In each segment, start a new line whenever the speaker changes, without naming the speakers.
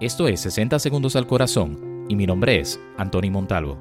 Esto es 60 Segundos al Corazón y mi nombre es Anthony Montalvo.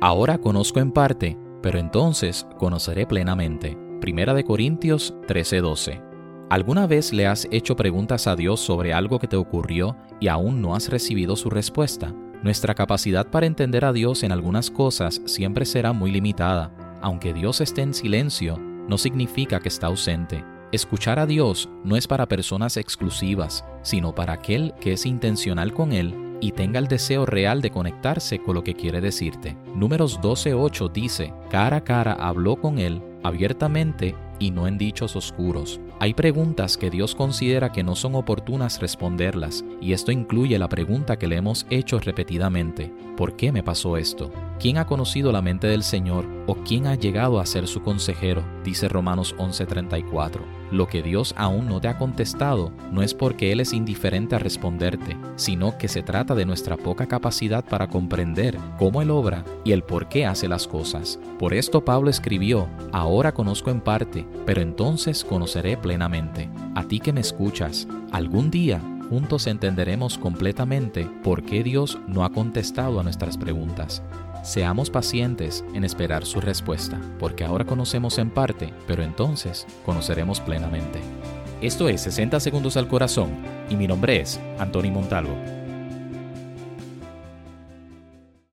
Ahora conozco en parte, pero entonces conoceré plenamente. Primera de Corintios 13:12. ¿Alguna vez le has hecho preguntas a Dios sobre algo que te ocurrió y aún no has recibido su respuesta? Nuestra capacidad para entender a Dios en algunas cosas siempre será muy limitada. Aunque Dios esté en silencio, no significa que está ausente. Escuchar a Dios no es para personas exclusivas, sino para aquel que es intencional con Él y tenga el deseo real de conectarse con lo que quiere decirte. Números 12.8 dice, cara a cara habló con Él abiertamente y no en dichos oscuros. Hay preguntas que Dios considera que no son oportunas responderlas, y esto incluye la pregunta que le hemos hecho repetidamente, ¿por qué me pasó esto? ¿Quién ha conocido la mente del Señor o quién ha llegado a ser su consejero? Dice Romanos 11:34. Lo que Dios aún no te ha contestado no es porque Él es indiferente a responderte, sino que se trata de nuestra poca capacidad para comprender cómo Él obra y el por qué hace las cosas. Por esto Pablo escribió, ahora conozco en parte, pero entonces conoceré plenamente. A ti que me escuchas, algún día juntos entenderemos completamente por qué Dios no ha contestado a nuestras preguntas. Seamos pacientes en esperar su respuesta, porque ahora conocemos en parte, pero entonces conoceremos plenamente. Esto es 60 Segundos al Corazón y mi nombre es Anthony Montalvo.